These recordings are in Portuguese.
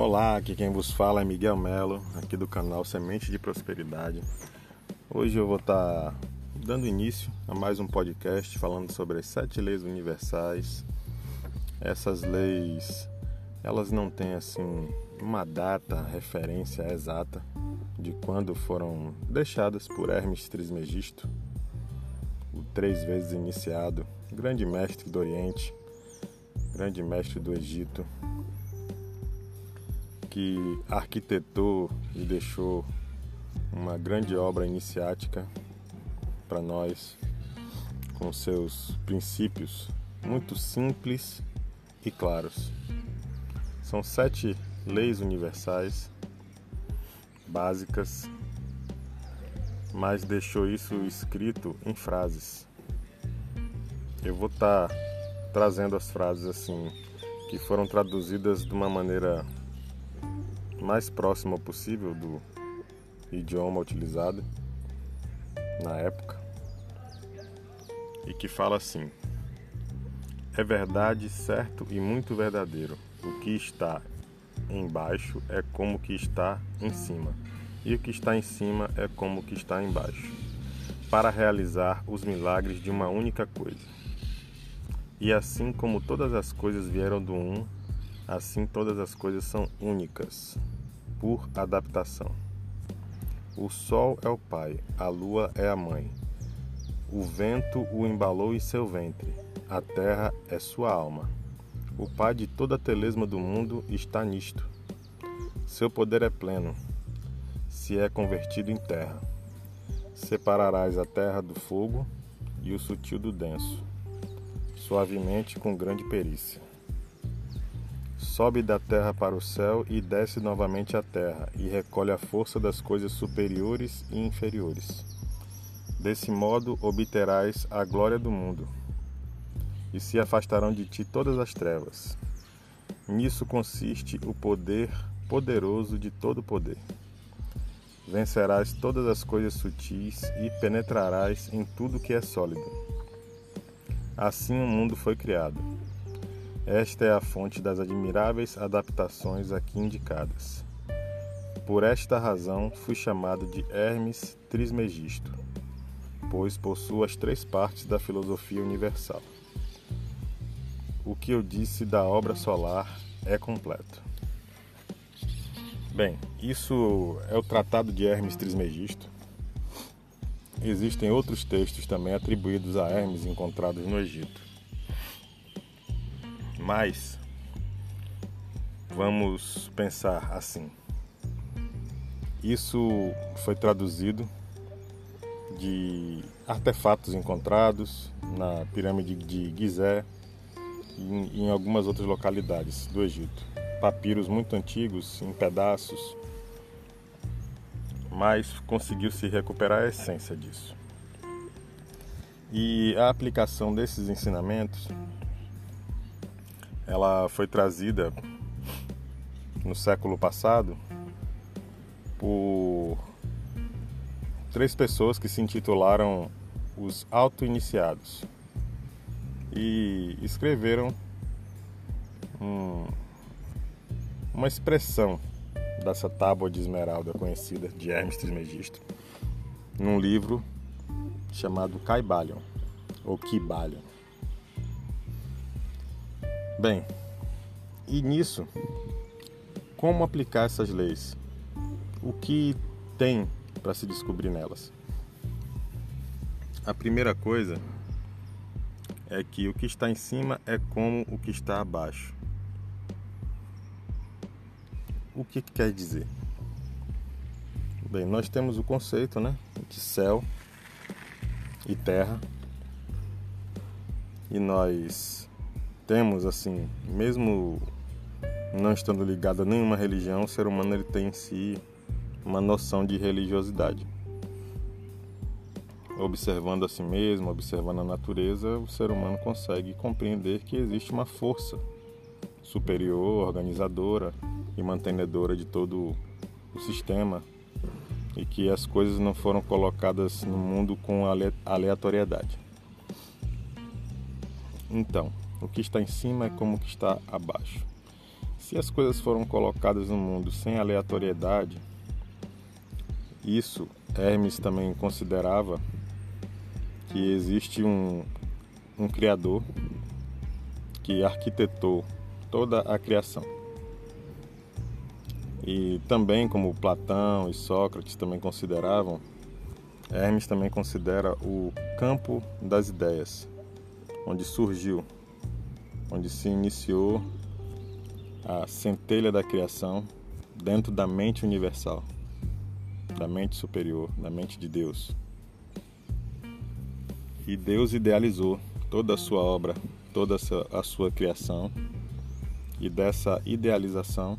Olá, aqui quem vos fala é Miguel Melo, aqui do canal Semente de Prosperidade. Hoje eu vou estar dando início a mais um podcast falando sobre as sete leis universais. Essas leis, elas não têm assim uma data, referência exata de quando foram deixadas por Hermes Trismegisto, o três vezes iniciado, grande mestre do Oriente, grande mestre do Egito, que arquitetou e deixou uma grande obra iniciática para nós, com seus princípios muito simples e claros. São sete leis universais básicas, mas deixou isso escrito em frases. Eu vou estar tá trazendo as frases assim que foram traduzidas de uma maneira mais próxima possível do idioma utilizado na época e que fala assim: É verdade, certo e muito verdadeiro. O que está embaixo é como o que está em cima, e o que está em cima é como o que está embaixo, para realizar os milagres de uma única coisa. E assim como todas as coisas vieram do um, assim todas as coisas são únicas por adaptação. O sol é o pai, a lua é a mãe. O vento o embalou em seu ventre, a terra é sua alma. O pai de toda a telesma do mundo está nisto. Seu poder é pleno, se é convertido em terra. Separarás a terra do fogo e o sutil do denso, suavemente com grande perícia sobe da terra para o céu e desce novamente à terra, e recolhe a força das coisas superiores e inferiores. Desse modo obterás a glória do mundo, e se afastarão de ti todas as trevas. Nisso consiste o poder poderoso de todo poder. Vencerás todas as coisas sutis e penetrarás em tudo que é sólido. Assim o mundo foi criado esta é a fonte das admiráveis adaptações aqui indicadas. Por esta razão fui chamado de Hermes Trismegisto, pois possuo as três partes da filosofia universal. O que eu disse da obra solar é completo. Bem, isso é o Tratado de Hermes Trismegisto. Existem outros textos também atribuídos a Hermes encontrados no Egito. Mas vamos pensar assim. Isso foi traduzido de artefatos encontrados na pirâmide de Gizé e em algumas outras localidades do Egito. Papiros muito antigos, em pedaços, mas conseguiu se recuperar a essência disso. E a aplicação desses ensinamentos ela foi trazida no século passado por três pessoas que se intitularam os auto-iniciados e escreveram um, uma expressão dessa tábua de esmeralda conhecida de Hermes Trismegisto num livro chamado Caibalion ou Kybalion. Bem, e nisso, como aplicar essas leis? O que tem para se descobrir nelas? A primeira coisa é que o que está em cima é como o que está abaixo. O que, que quer dizer? Bem, nós temos o conceito né, de céu e terra e nós temos assim, mesmo não estando ligado a nenhuma religião, o ser humano ele tem em si uma noção de religiosidade. Observando a si mesmo, observando a natureza, o ser humano consegue compreender que existe uma força superior, organizadora e mantenedora de todo o sistema e que as coisas não foram colocadas no mundo com aleatoriedade. Então, o que está em cima é como o que está abaixo. Se as coisas foram colocadas no mundo sem aleatoriedade, isso Hermes também considerava que existe um, um Criador que arquitetou toda a criação. E também, como Platão e Sócrates também consideravam, Hermes também considera o campo das ideias, onde surgiu, onde se iniciou a centelha da criação dentro da mente universal, da mente superior, da mente de Deus. E Deus idealizou toda a sua obra, toda a sua criação, e dessa idealização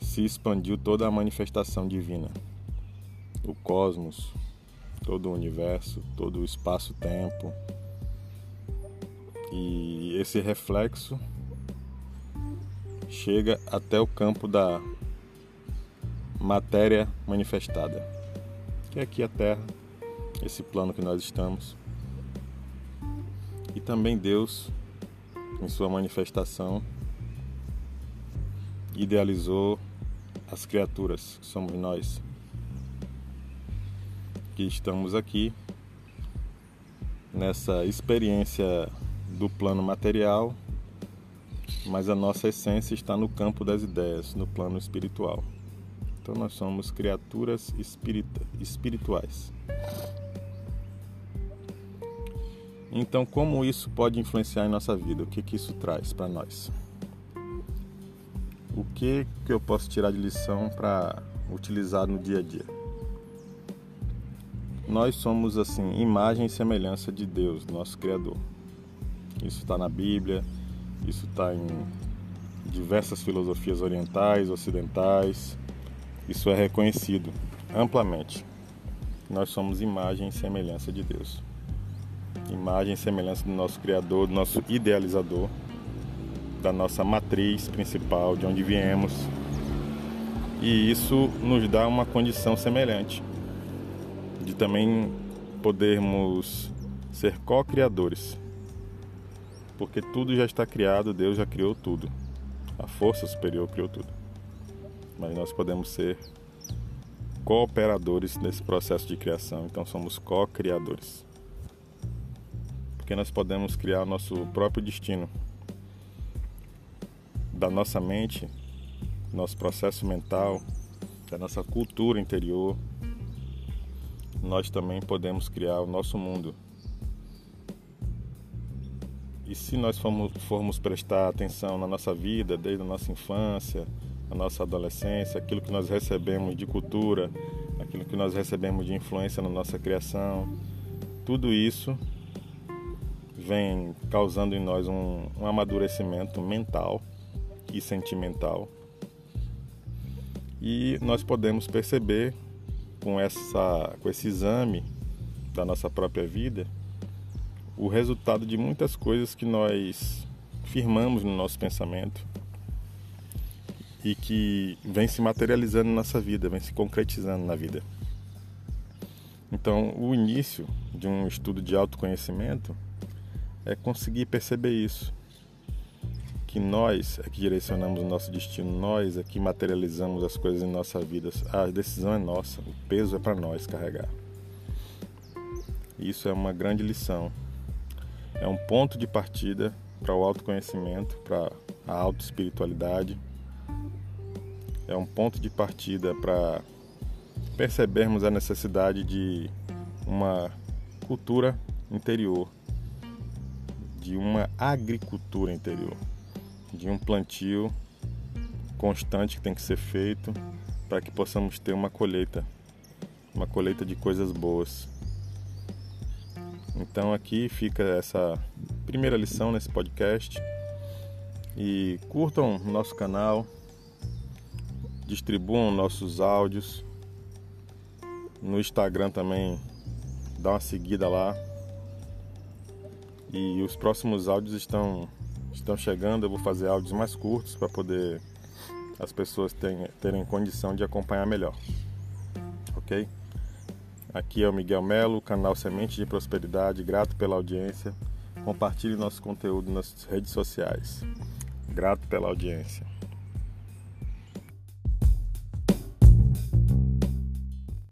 se expandiu toda a manifestação divina. O cosmos, todo o universo, todo o espaço-tempo. E esse reflexo chega até o campo da matéria manifestada, que é aqui a Terra, esse plano que nós estamos. E também Deus, em sua manifestação, idealizou as criaturas, que somos nós, que estamos aqui nessa experiência do plano material, mas a nossa essência está no campo das ideias, no plano espiritual. Então nós somos criaturas espírita, espirituais. Então, como isso pode influenciar em nossa vida? O que, que isso traz para nós? o que, que eu posso tirar de lição para utilizar no dia a dia? Nós somos assim, imagem e semelhança de Deus, nosso Criador. Isso está na Bíblia, isso está em diversas filosofias orientais, ocidentais. Isso é reconhecido amplamente. Nós somos imagem e semelhança de Deus. Imagem e semelhança do nosso Criador, do nosso idealizador da nossa matriz principal, de onde viemos. E isso nos dá uma condição semelhante de também podermos ser co-criadores. Porque tudo já está criado, Deus já criou tudo. A força superior criou tudo. Mas nós podemos ser cooperadores nesse processo de criação, então somos co-criadores. Porque nós podemos criar o nosso próprio destino da nossa mente, nosso processo mental, da nossa cultura interior, nós também podemos criar o nosso mundo. Se nós formos, formos prestar atenção na nossa vida, desde a nossa infância, a nossa adolescência, aquilo que nós recebemos de cultura, aquilo que nós recebemos de influência na nossa criação, tudo isso vem causando em nós um, um amadurecimento mental e sentimental. E nós podemos perceber com, essa, com esse exame da nossa própria vida o resultado de muitas coisas que nós firmamos no nosso pensamento e que vem se materializando na nossa vida, vem se concretizando na vida. Então, o início de um estudo de autoconhecimento é conseguir perceber isso, que nós é que direcionamos o nosso destino, nós é que materializamos as coisas em nossa vida. A decisão é nossa, o peso é para nós carregar. Isso é uma grande lição. É um ponto de partida para o autoconhecimento, para a autoespiritualidade. É um ponto de partida para percebermos a necessidade de uma cultura interior, de uma agricultura interior de um plantio constante que tem que ser feito para que possamos ter uma colheita, uma colheita de coisas boas. Então aqui fica essa primeira lição nesse podcast e curtam nosso canal, distribuam nossos áudios no Instagram também, dá uma seguida lá. E os próximos áudios estão estão chegando, eu vou fazer áudios mais curtos para poder as pessoas terem, terem condição de acompanhar melhor. Ok? Aqui é o Miguel Melo, canal Semente de Prosperidade. Grato pela audiência. Compartilhe nosso conteúdo nas redes sociais. Grato pela audiência.